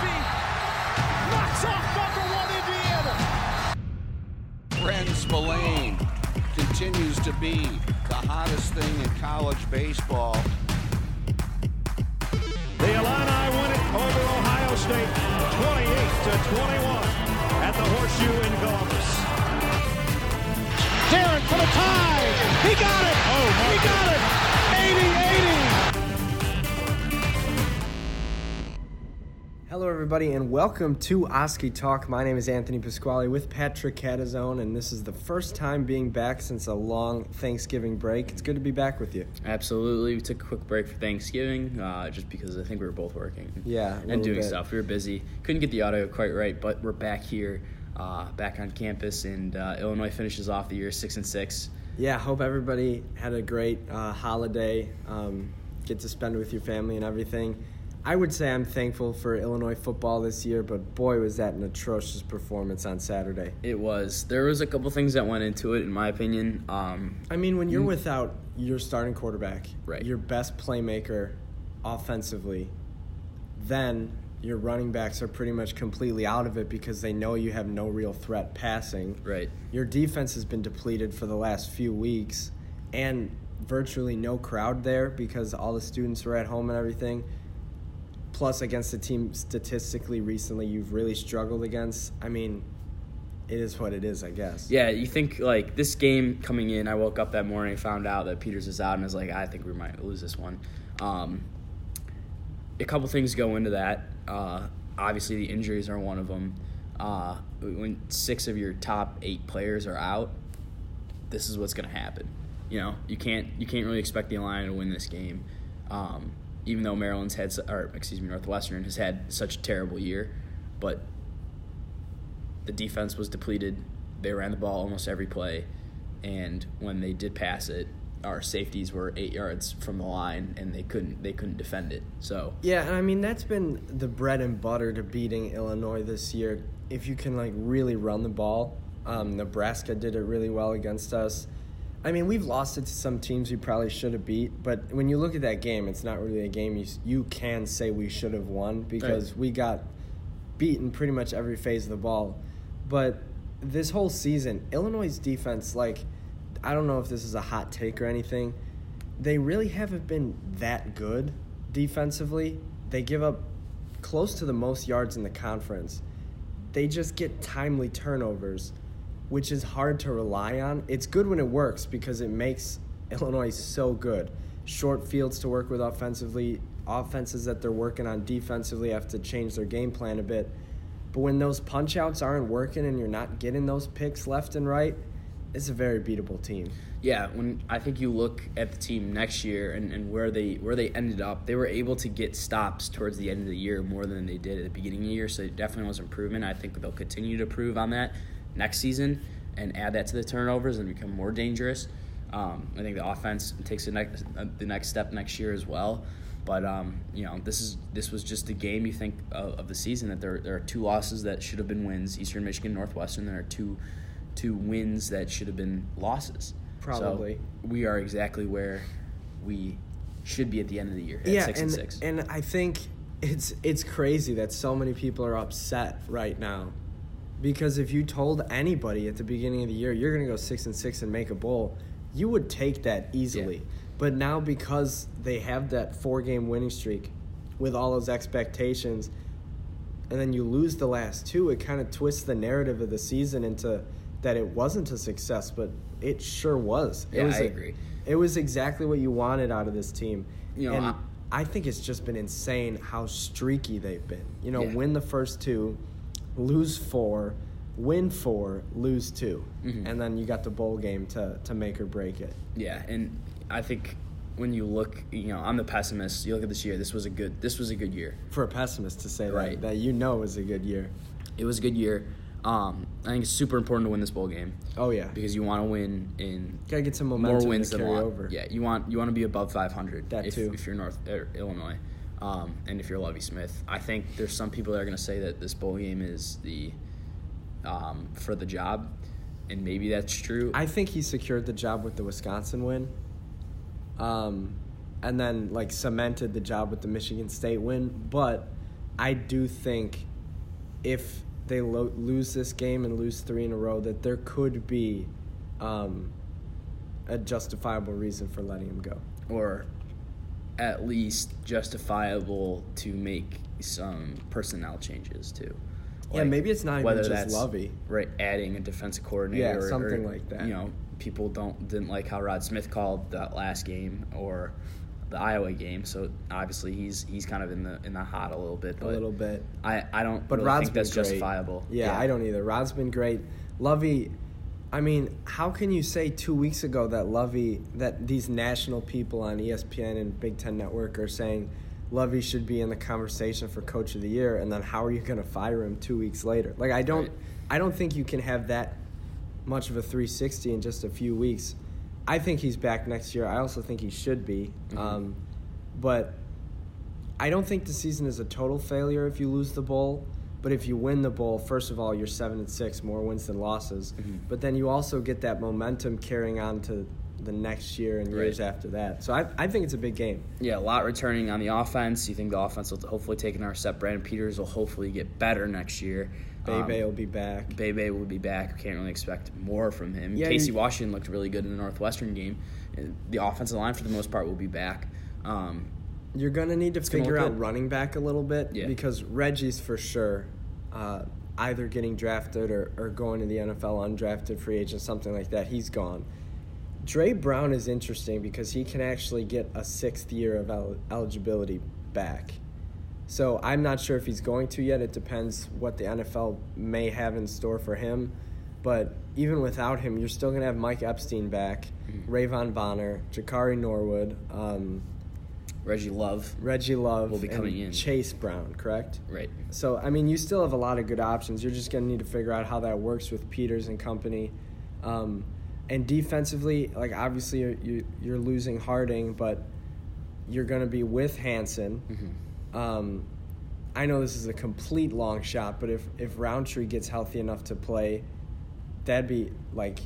feet. Knocks off number one Indiana. Bren Spillane continues to be the hottest thing in college baseball. The Illini win it over Ohio State, 28 to 21 at the Horseshoe in Columbus. Darren for the tie. He got it. Oh, he got it. Hello, everybody, and welcome to Oskee Talk. My name is Anthony Pasquale with Patrick Catazone, and this is the first time being back since a long Thanksgiving break. It's good to be back with you. Absolutely. We took a quick break for Thanksgiving uh, just because I think we were both working. Yeah, And doing bit. stuff. We were busy. Couldn't get the audio quite right, but we're back here, uh, back on campus, and uh, Illinois finishes off the year 6 and 6. Yeah, hope everybody had a great uh, holiday. Um, get to spend with your family and everything. I would say I'm thankful for Illinois football this year, but boy, was that an atrocious performance on Saturday. It was. There was a couple things that went into it, in my opinion. Um, I mean, when you're without your starting quarterback, Right. your best playmaker offensively, then your running backs are pretty much completely out of it because they know you have no real threat passing. right. Your defense has been depleted for the last few weeks and virtually no crowd there because all the students were at home and everything. Plus, against the team statistically recently you've really struggled against. I mean, it is what it is, I guess. Yeah, you think like this game coming in, I woke up that morning, found out that Peters is out, and I was like, I think we might lose this one. Um, a couple things go into that. Uh, obviously, the injuries are one of them. Uh, when six of your top eight players are out, this is what's going to happen. You know, you can't you can't really expect the Illini to win this game, um, even though Maryland's had, or excuse me, Northwestern has had such a terrible year, but the defense was depleted. They ran the ball almost every play, and when they did pass it, our safeties were eight yards from the line, and they couldn't they couldn't defend it. So Yeah, I mean that's been the bread and butter to beating Illinois this year. If you can like really run the ball, um, Nebraska did it really well against us. I mean, we've lost it to some teams we probably should have beat, but when you look at that game, it's not really a game you you can say we should have won because Right. we got beaten pretty much every phase of the ball. But this whole season, Illinois' defense, like, I don't know if this is a hot take or anything, they really haven't been that good defensively. They give up close to the most yards in the conference. They just get timely turnovers, which is hard to rely on. It's good when it works because it makes Illinois so good. Short fields to work with offensively, offenses that they're working on defensively have to change their game plan a bit. But when those punch outs aren't working and you're not getting those picks left and right, it's a very beatable team. yeah, when I think you look at the team next year and, and where they where they ended up, they were able to get stops towards the end of the year more than they did at the beginning of the year. So it definitely was improvement. I think they'll continue to improve on that next season and add that to the turnovers and become more dangerous. Um, I think the offense takes the next uh, the next step next year as well. But um, you know, this is this was just the game you think of, of the season that there there are two losses that should have been wins: Eastern Michigan, Northwestern. There are two two wins that should have been losses. Probably. So we are exactly where we should be at the end of the year at yeah, six and, and six. and I think it's it's crazy that so many people are upset right now. Because if you told anybody at the beginning of the year you're gonna go six and six and make a bowl, you would take that easily. Yeah. But now because they have that four game winning streak with all those expectations and then you lose the last two, it kind of twists the narrative of the season into that it wasn't a success, but it sure was. It Yeah, was I a- agree. It was exactly what you wanted out of this team. You know, and I- I, think it's just been insane how streaky they've been. You know, Yeah. win the first two, lose four, win four, lose 2 Mhm. and then you got the bowl game to to make or break it. Yeah, and I think when you look, you know, I'm the pessimist. You look at this year. This was a good. This was a good year. For a pessimist to say Right. that that you know was a good year. It was a good year. Um, I think it's super important to win this bowl game Oh yeah, because you want to win in gotta get some momentum more wins to than carry one. over. Yeah, you want you want to be above 500. That if, too. If you're North er, Illinois, um, and if you're Lovie Smith, I think there's some people that are going to say that this bowl game is the um, for the job, and maybe that's true. I think he secured the job with the Wisconsin win. Um, and then like cemented the job with the Michigan State win. But I do think if they lo- lose this game and lose three in a row, that there could be um, a justifiable reason for letting him go. or at least justifiable to make some personnel changes too. Yeah, maybe it's not even just that's Lovie. right adding a defensive coordinator, Yeah, or- something or, like that. You know, people don't didn't like how Rod Smith called that last game or the Iowa game, so obviously he's he's kind of in the in the hot a little bit. A little bit. I I don't But really Rod's think been that's great. justifiable. Yeah, I don't either. Rod's been great. Lovie, I mean, how can you say two weeks ago that Lovie, that these national people on ESPN and Big Ten Network are saying Lovie should be in the conversation for Coach of the Year, and then how are you going to fire him two weeks later? Like, I don't, Right. I don't think you can have that much of a 360 in just a few weeks. I think he's back next year. I also think he should be, Mm-hmm. um, but I don't think the season is a total failure if you lose the bowl. But if you win the bowl, first of all, you're seven and six, more wins than losses. Mm-hmm. But then you also get that momentum carrying on to the next year and years Right. after that. So I, I think it's a big game. Yeah, a lot returning on the offense. You think the offense will hopefully take another step. Brandon Peters will hopefully get better next year. Bebe Um, will be back. Bebe will be back. Can't really expect more from him. Yeah, Casey Washington looked really good in the Northwestern game. The offensive line, for the most part, will be back. Um, You're gonna need to gonna figure out good. running back a little bit Yeah. because Reggie's for sure uh, either getting drafted or, or going to the NFL undrafted free agent, something like that. He's gone. Dre Brown is interesting because he can actually get a sixth year of el- eligibility back. So I'm not sure if he's going to yet. It depends what the NFL may have in store for him. But even without him, you're still going to have Mike Epstein back, Rayvon Bonner, Jakari Norwood, um, Reggie Love, Reggie Love, Will be coming and in. Chase Brown, correct? right? So, I mean, you still have a lot of good options. You're just going to need to figure out how that works with Peters and company. Um, and defensively, like, obviously, you're, you, you're losing Harding, but you're going to be with Hansen. Mm-hmm. Um, I know this is a complete long shot, but if, if Roundtree gets healthy enough to play, that'd be like,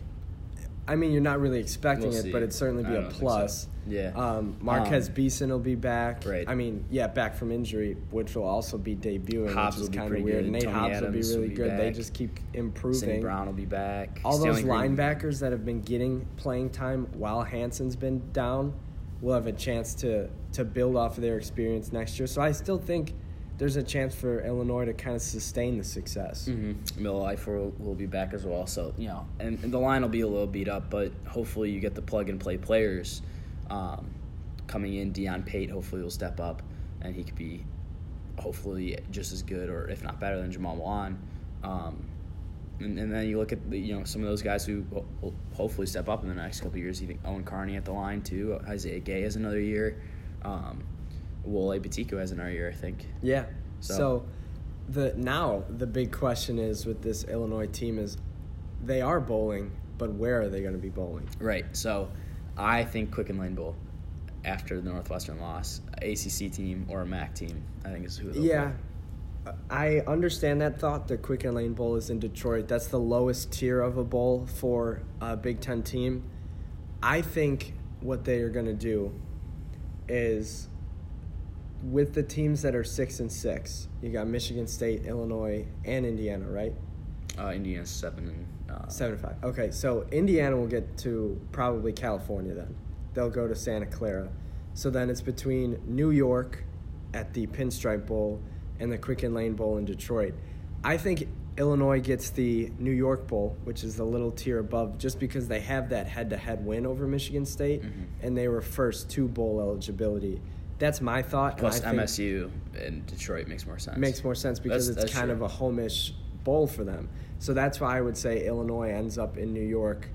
I mean, you're not really expecting We'll it, see. but it'd certainly be a don't so. plus. Yeah. Um, Marquez Um, Beason will be back. Right. I mean, yeah, back from injury, which will also be debuting, Hobbs which will is be kind of pretty weird. good. Nate Tony Hobbs will be Adams will really be good. They just keep Cindy improving. Brown will be back. All those Stanley Green- linebackers that have been getting playing time while Hansen's been down will have a chance to to build off of their experience next year. So I still think there's a chance for Illinois to kind of sustain the success. Mm-hmm. Milo Eifler will, be back as well. So you know, and, and the line will be a little beat up, but hopefully you get the plug and play players um, coming in. Dion Pate hopefully will step up, and he could be hopefully just as good, or if not better than Jamal Wan. Um, and, and then you look at the, you know some of those guys who will, hopefully step up in the next couple years. Think Owen Carney at the line too. Isaiah Gay has another year. Um, Wole Betiku has another year, I think. Yeah. So, So- the now the big question is with this Illinois team is they are bowling, but where are they going to be bowling? Right. So I think Quicken Lane Bowl after the Northwestern loss, ACC team or a MAC team, I think is who they'll Yeah. play. I understand that thought. The Quicken Lane Bowl is in Detroit. That's the lowest tier of a bowl for a Big Ten team. I think what they are going to do is with the teams that are six and six. You got Michigan State, Illinois, and Indiana, right? Uh, Indiana's seven and uh, Seven and five. Okay, so Indiana will get to probably California then. They'll go to Santa Clara. So then it's between New York at the Pinstripe Bowl and the Quicken Lane Bowl in Detroit. I think Illinois gets the New York Bowl, which is the little tier above, just because they have that head to head win over Michigan State Mhm. and they were first to bowl eligibility. That's my thought. Plus MSU in Detroit makes more sense. makes more sense because That's- it's that's kind true. of a homish bowl for them. So that's why I would say Illinois ends up in New York,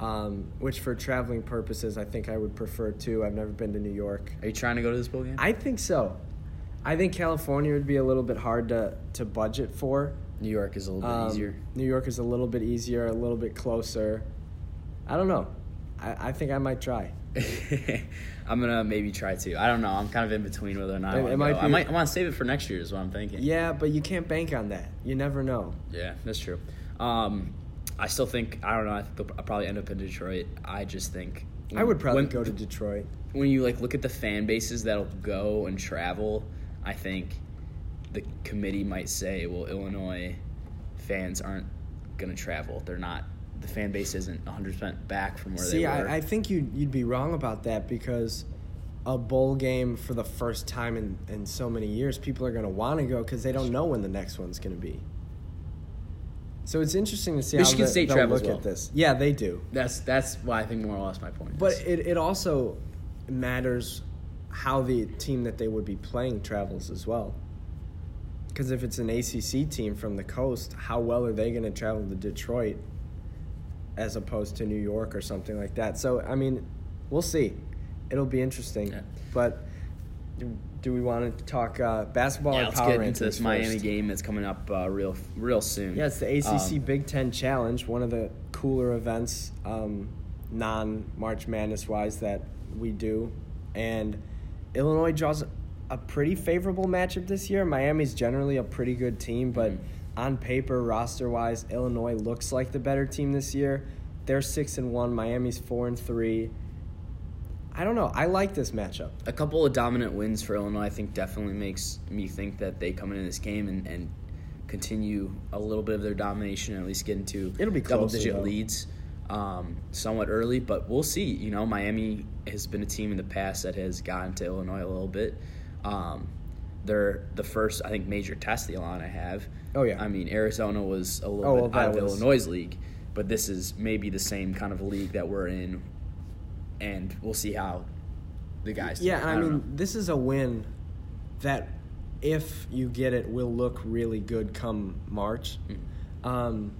um, which for traveling purposes, I think I would prefer too. I've never been to New York. Are you trying to go to this bowl game? I think so. I think California would be a little bit hard to, to budget for. New York is a little bit Um, easier. New York is a little bit easier, a little bit closer. I don't know. I, I think I might try. I'm gonna maybe try to. I don't know. I'm kind of in between whether or not I It- to might. I might. I want to save it for next year. Is what I'm thinking. Yeah, but you can't bank on that. You never know. Yeah, that's true. Um, I still think I don't know. I think I'll probably end up in Detroit. I just think I would probably when- go to Detroit. when you like look at the fan bases that'll go and travel, I think the committee might say, well, Illinois fans aren't going to travel. They're not. The fan base isn't 100% back from where See, they were. I, I think you'd, you'd be wrong about that because a bowl game for the first time in, in so many years, people are going to want to go because they don't know when the next one's going to be. So it's interesting to see Michigan how the, State they'll travels look well. at this. Yeah, they do. that's that's why I think more or less my point. But is. it, it also matters how the team that they would be playing travels as well. Because if it's an ACC team from the coast, how well are they going to travel to Detroit as opposed to New York or something like that? So, I mean, we'll see. It'll be interesting. Yeah. But do, do we want to talk uh, basketball yeah, or let's power get rankings into this Miami first? game that's coming up uh, real real soon. Yeah, it's the ACC Um, Big Ten Challenge, one of the cooler events, um, non March Madness wise, that we do. And Illinois draws a pretty favorable matchup this year. Miami's generally a pretty good team, but Mhm. On paper, roster wise, Illinois looks like the better team this year. They're six and one. Miami's four and three. I don't know. I like this matchup. a couple of dominant wins for Illinois, I think, definitely makes me think that they come into this game and, and continue a little bit of their domination, at least get into It'll be double digit though. leads um, somewhat early. But we'll see. You know, Miami has been a team in the past that has gotten to Illinois a little bit. Um, they're the first, I think, major test the Illini have. Oh, yeah. I mean, Arizona was a little Oh, well, bit out of was- Illinois' league, but this is maybe the same kind of league that we're in, and we'll see how the guys. do. Yeah, I, don't mean, know. this is a win that, if you get it, will look really good come March. Mm-hmm. Um,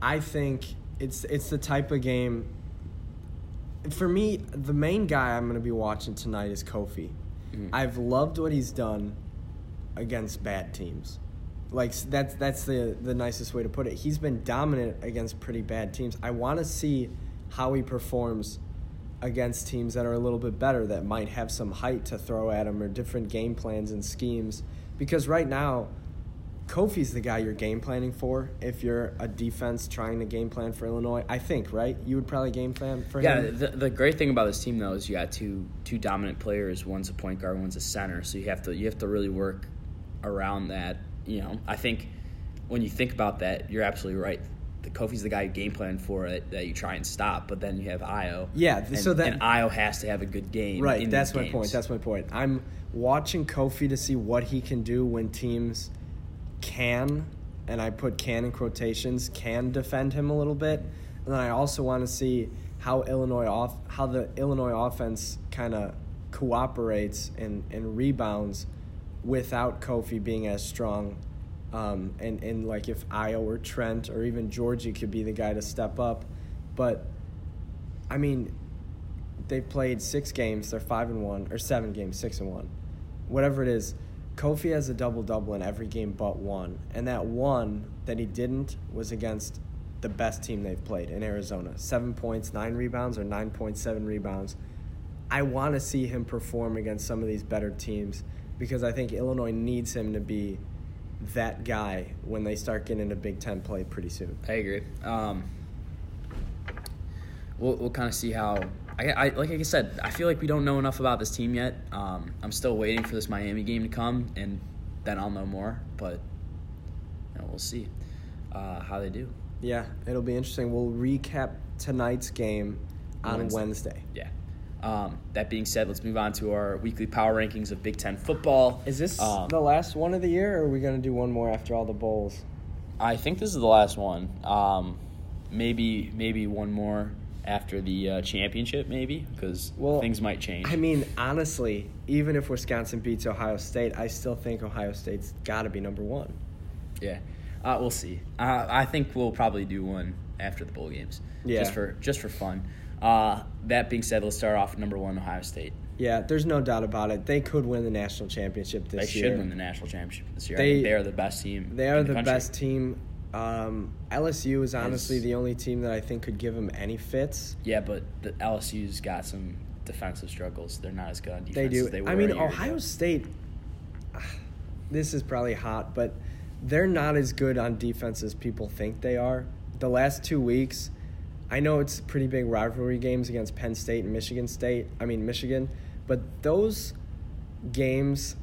I think it's it's the type of game. For me, the main guy I'm going to be watching tonight is Kofi. Mhm. I've loved what he's done against bad teams. Like that's that's the the nicest way to put it. He's been dominant against pretty bad teams. I want to see how he performs against teams that are a little bit better that might have some height to throw at him or different game plans and schemes because right now Kofi's the guy you're game planning for if you're a defense trying to game plan for Illinois. I think, right? You would probably game plan for Yeah, him. Yeah, the, the great thing about this team though is you got two two dominant players. One's a point guard, one's a center. So you have to you have to really work around that. You know, I think when you think about that, you're absolutely right. The Kofi's the guy game plan for it that you try and stop, but then you have Ayo. Yeah, and, so that- and Ayo has to have a good game. Right, that's my games. point. That's my point. I'm watching Kofi to see what he can do when teams can, and I put can in quotations, can defend him a little bit. And then I also want to see how Illinois off how the Illinois offense kind of cooperates and, and rebounds without Kofi being as strong. Um, and, and like if Ayo or Trent or even Georgie could be the guy to step up. But I mean, they've played six games. They're five and one, or seven games, six and one, whatever it is. Kofi has a double double in every game but one, and that one that he didn't was against the best team they've played in Arizona. Seven points, nine rebounds, or nine point seven rebounds. I want to see him perform against some of these better teams because I think Illinois needs him to be that guy when they start getting into Big Ten play pretty soon. I agree. Um, we'll we'll kind of see how. I, I like I said, I feel like we don't know enough about this team yet. Um, I'm still waiting for this Miami game to come, and then I'll know more. But you know, we'll see uh, how they do. Yeah, it'll be interesting. We'll recap tonight's game on Wednesday. Wednesday. Yeah. Um, that being said, let's move on to our weekly power rankings of Big Ten football. Is this Um, the last one of the year, or are we going to do one more after all the bowls? I think this is the last one. Um, maybe maybe one more after the uh, championship, maybe because Well, things might change. I mean, honestly, even if Wisconsin beats Ohio State, I still think Ohio State's got to be number one. Yeah, uh, we'll see. Uh, I think we'll probably do one after the bowl games. Yeah. just for just for fun. Uh, that being said, let's start off number one, Ohio State. Yeah, there's no doubt about it. They could win the national championship this They year. They should win the national championship this year. I They- think they are the best team. They are the, country. best team. Um, LSU is honestly the only team that I think could give them any fits. Yeah, but the LSU's got some defensive struggles. They're not as good on defense. They do. As they I mean, Ohio ago. State. This is probably hot, but they're not as good on defense as people think they are. The last two weeks, I know it's pretty big rivalry games against Penn State and Michigan State. I mean Michigan, but those games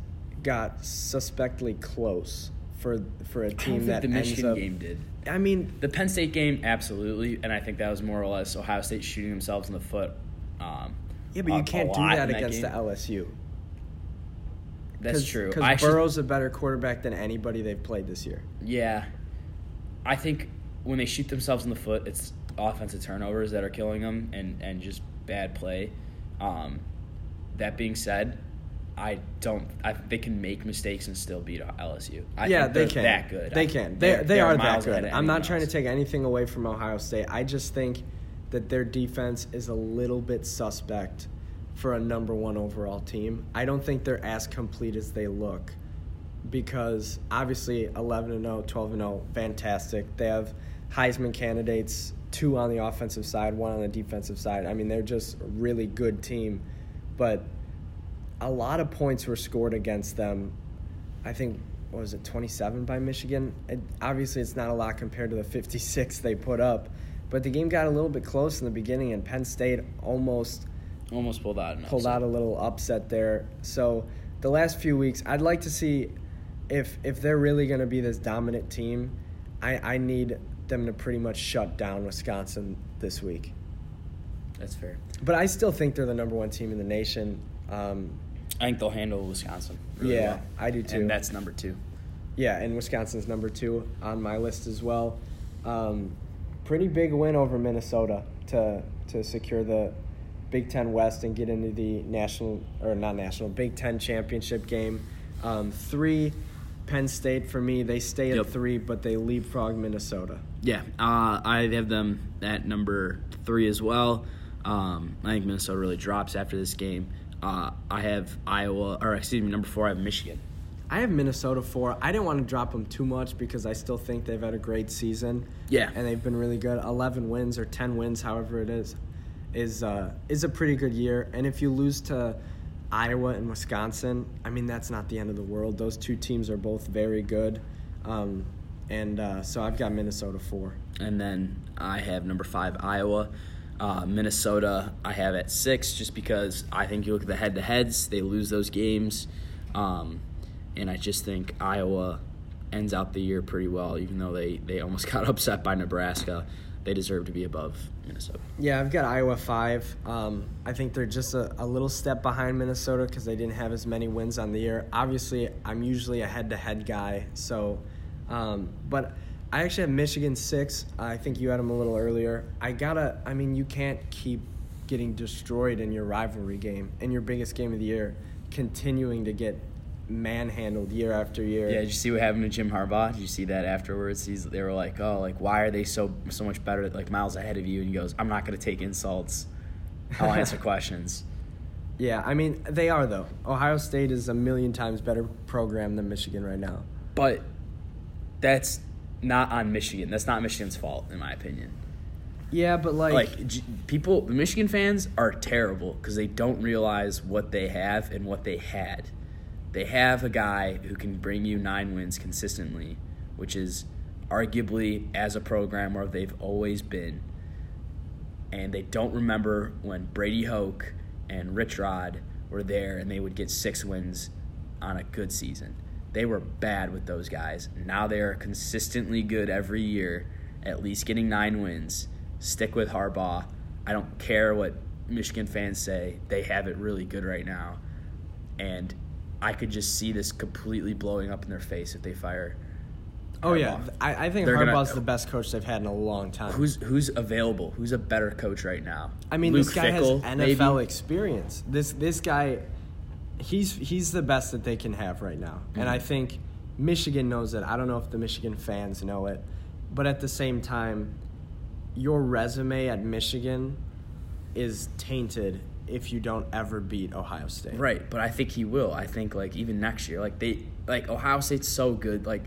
got suspectly close for for a team think that the Michigan up. game did. I mean, The Penn State game, absolutely, and I think that was more or less Ohio State shooting themselves in the foot. Um, yeah, but you can't do that against game. the LSU. That's true. Because Burrow's a better quarterback than anybody they've played this year. Yeah. I think when they shoot themselves in the foot, it's offensive turnovers that are killing them and, and just bad play. Um, that being said, I don't. I they can make mistakes and still beat LSU. I yeah, think they they're can. that good. They can. They they're- they they're are that good. I'm not anyone trying to take anything away from Ohio State. I just think that their defense is a little bit suspect for a number one overall team. I don't think they're as complete as they look because obviously 11 and 0, 12 and 0, fantastic. They have Heisman candidates, two on the offensive side, one on the defensive side. I mean, they're just a really good team, but a lot of points were scored against them. I think what was it 27 by Michigan. It, obviously, it's not a lot compared to the 56 they put up, but the game got a little bit close in the beginning, and Penn State almost Almost pulled out. pulled upset. out a little upset there. So the last few weeks, I'd like to see if if they're really going to be this dominant team. I, I need them to pretty much shut down Wisconsin this week. That's fair. But I still think they're the number one team in the nation. Um, I think they'll handle Wisconsin. Really Yeah, well. I do too. And that's number two. Yeah, and Wisconsin's number two on my list as well. Um, pretty big win over Minnesota to to secure the Big Ten West and get into the national or not national Big Ten championship game. Um, three, Penn State for me. They stay at Yep. three, but they leapfrog Minnesota. Yeah, uh, I have them at number three as well. Um, I think Minnesota really drops after this game. Uh, I have Iowa, or excuse me, number four. I have Michigan. I have Minnesota four. I didn't want to drop them too much because I still think they've had a great season. Yeah. and they've been really good. Eleven wins or ten wins, however it is, is uh, is a pretty good year. And if you lose to Iowa and Wisconsin, I mean that's not the end of the world. Those two teams are both very good, um, and uh, so I've got Minnesota four. And then I have number five, Iowa. Uh, Minnesota, I have at six just because I think you look at the head to heads, they lose those games. Um, and I just think Iowa ends out the year pretty well, even though they, they almost got upset by Nebraska. They deserve to be above Minnesota. Yeah, I've got Iowa five. Um, I think they're just a, a little step behind Minnesota because they didn't have as many wins on the year. Obviously, I'm usually a head-to-head guy, so. Um, but I actually have Michigan six. I think you had them a little earlier. I gotta. I mean, you can't keep getting destroyed in your rivalry game, in your biggest game of the year, continuing to get manhandled year after year. Yeah, did you see what happened to Jim Harbaugh? Did you see that afterwards? He's they were like, "Oh, like why are they so so much better, like miles ahead of you?" And he goes, "I'm not going to take insults. I'll answer questions." Yeah, I mean they are though. Ohio State is a million times better program than Michigan right now. But that's not on Michigan. That's not Michigan's fault, in my opinion. Yeah, but Like, J- people, the Michigan fans are terrible because they don't realize what they have and what they had. They have a guy who can bring you nine wins consistently, which is arguably as a program where they've always been. And they don't remember when Brady Hoke and Rich Rod were there and they would get six wins on a good season. They were bad with those guys. Now they are consistently good every year, at least getting nine wins. Stick with Harbaugh. I don't care what Michigan fans say. They have it really good right now. And I could just see this completely blowing up in their face if they fire. Oh yeah, I, I think They're gonna- the best coach they've had in a long time. Who's who's available? Who's a better coach right now? I mean, Luke this guy Fickell, has maybe? NFL experience. This this guy, he's he's the best that they can have right now, and I mm-hmm. think Michigan knows it. I don't know if the Michigan fans know it, but at the same time, your resume at Michigan is tainted if you don't ever beat Ohio State. Right, but I think he will. I think like even next year, like they like Ohio State's so good. Like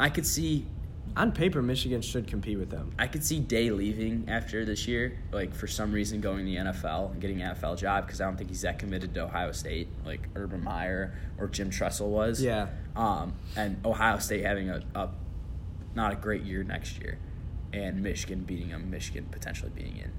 I could see On paper, Michigan should compete with them. I could see Day leaving after this year, like for some reason going to the NFL and getting an NFL job because I don't think he's that committed to Ohio State, like Urban Meyer or Jim Tressel was. Yeah. Um, and Ohio State having a, a not a great year next year, and Michigan beating them, Michigan potentially being in.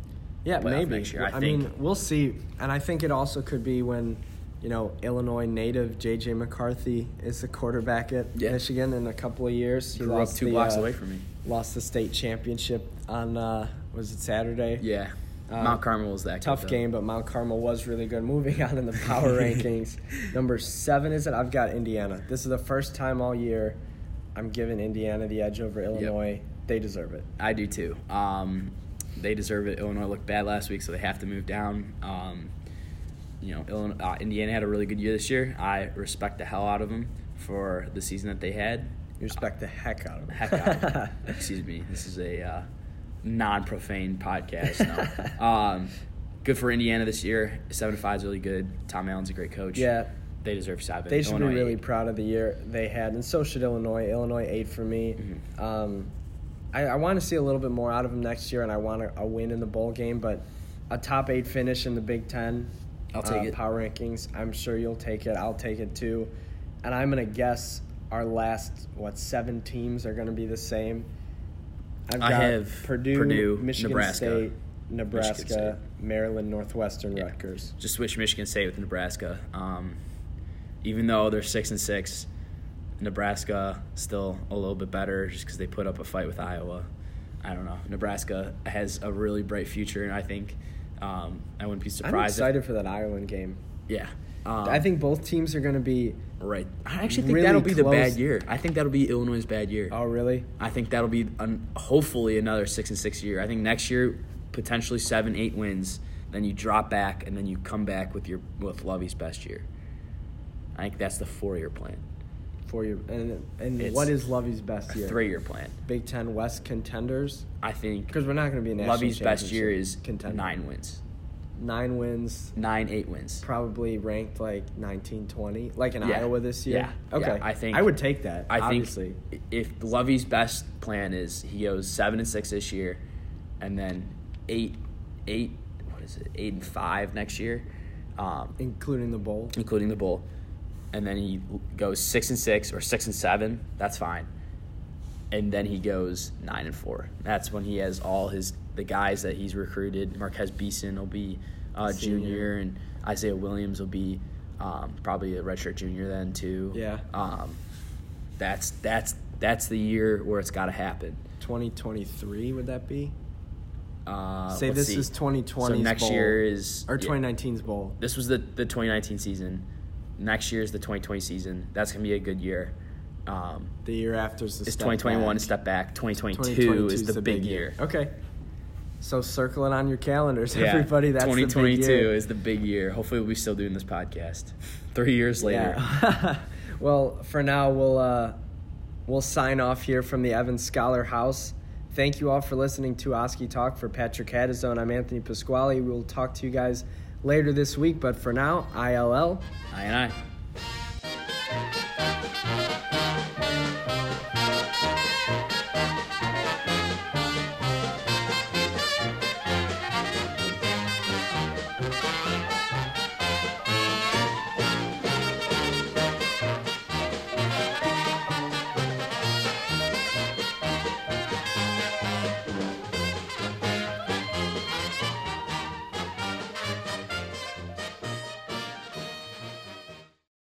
Yeah, maybe. next year, I I, think. mean, we'll see. And I think it also could be when, you know, Illinois native J.J. McCarthy is the quarterback at Yeah. Michigan in a couple of years. He Grew up two the, blocks uh, away from me. Lost the state championship on uh, was it Saturday? Yeah. Uh, Mount Carmel was that Tough good, game, but Mount Carmel was really good. Moving on in the power rankings, number seven is it? I've got Indiana. This is the first time all year I'm giving Indiana the edge over Illinois. They deserve it. I do too. Um, they deserve it. Illinois looked bad last week, so they have to move down. Um, you know, Illinois, uh, Indiana had a really good year this year. I respect the hell out of them for the season that they had. You respect the heck out of them. Heck out. of 'em. Excuse me. This is a uh, non-profane podcast. No. um, good for Indiana this year. Seven to five is really good. Tom Allen's a great coach. yeah, they deserve seven. they should Illinois be really eight. proud of the year they had, and so should Illinois. Illinois eight for me. Mhm. Um, I, I want to see a little bit more out of them next year, and I want a, a win in the bowl game. But a top eight finish in the Big Ten, I'll take uh, it. Power rankings. I'm sure you'll take it. I'll take it too. And I'm gonna guess our last what seven teams are gonna be the same. I've I got have Purdue, Purdue, Michigan Nebraska. State, Nebraska, State. Maryland, Northwestern, Yeah. Rutgers. just switch Michigan State with Nebraska. Um, even though they're six and six, Nebraska still a little bit better just because they put up a fight with Iowa. I don't know. Nebraska has a really bright future, and I think um, I wouldn't be surprised. I'm excited for that Ireland game. Yeah, um, I think both teams are going to be. right. I actually think really that'll be the bad year. I think that'll be Illinois' bad year. Oh, really? I think that'll be an, hopefully another six and six year. I think next year potentially seven, eight wins. Then you drop back, and then you come back with your with Lovie's best year. I think that's the four year plan, For you, and and It's what is Lovie's best year? three year plan. Big Ten West contenders. I think Because we're not going to be a national Lovie's best year championship is contender. nine wins, Nine wins, nine eight wins. probably ranked like 19, 20, like in Yeah. Iowa this year. Yeah. Okay. Yeah, I think- I would take that. I obviously. think if Lovie's best plan is he goes seven and six this year, and then eight, eight, what is it, eight and five next year, um, including the bowl. including the bowl, and then he goes six and six or six and seven. That's fine. And then he goes nine and four. That's when he has all his the guys that he's recruited. Marquez Beason will be uh, junior, and Isaiah Williams will be um, probably a redshirt junior then too. Yeah. Um, that's that's that's the year where it's got to happen. 2023 would that be? Uh, Say this see. is 2020. So next bowl. year is or yeah. 2019's bowl. This was the the 2019 season. Next year is the 2020 season. That's gonna be a good year. Um, The year after is the it's 2021 back. step back. 2022 2022 is the, big year. Okay. So circle it on your calendars, Yeah. everybody. That's the big 2022 year. is the big year. Hopefully, we'll be still doing this podcast three years later. Yeah. well, for now, we'll uh, we'll sign off here from the Evans Scholar House. Thank you all for listening to Oskee Talk. For Patrick Hadizone, I'm Anthony Pasquale. We'll talk to you guys later this week, but for now, ILL. I and I.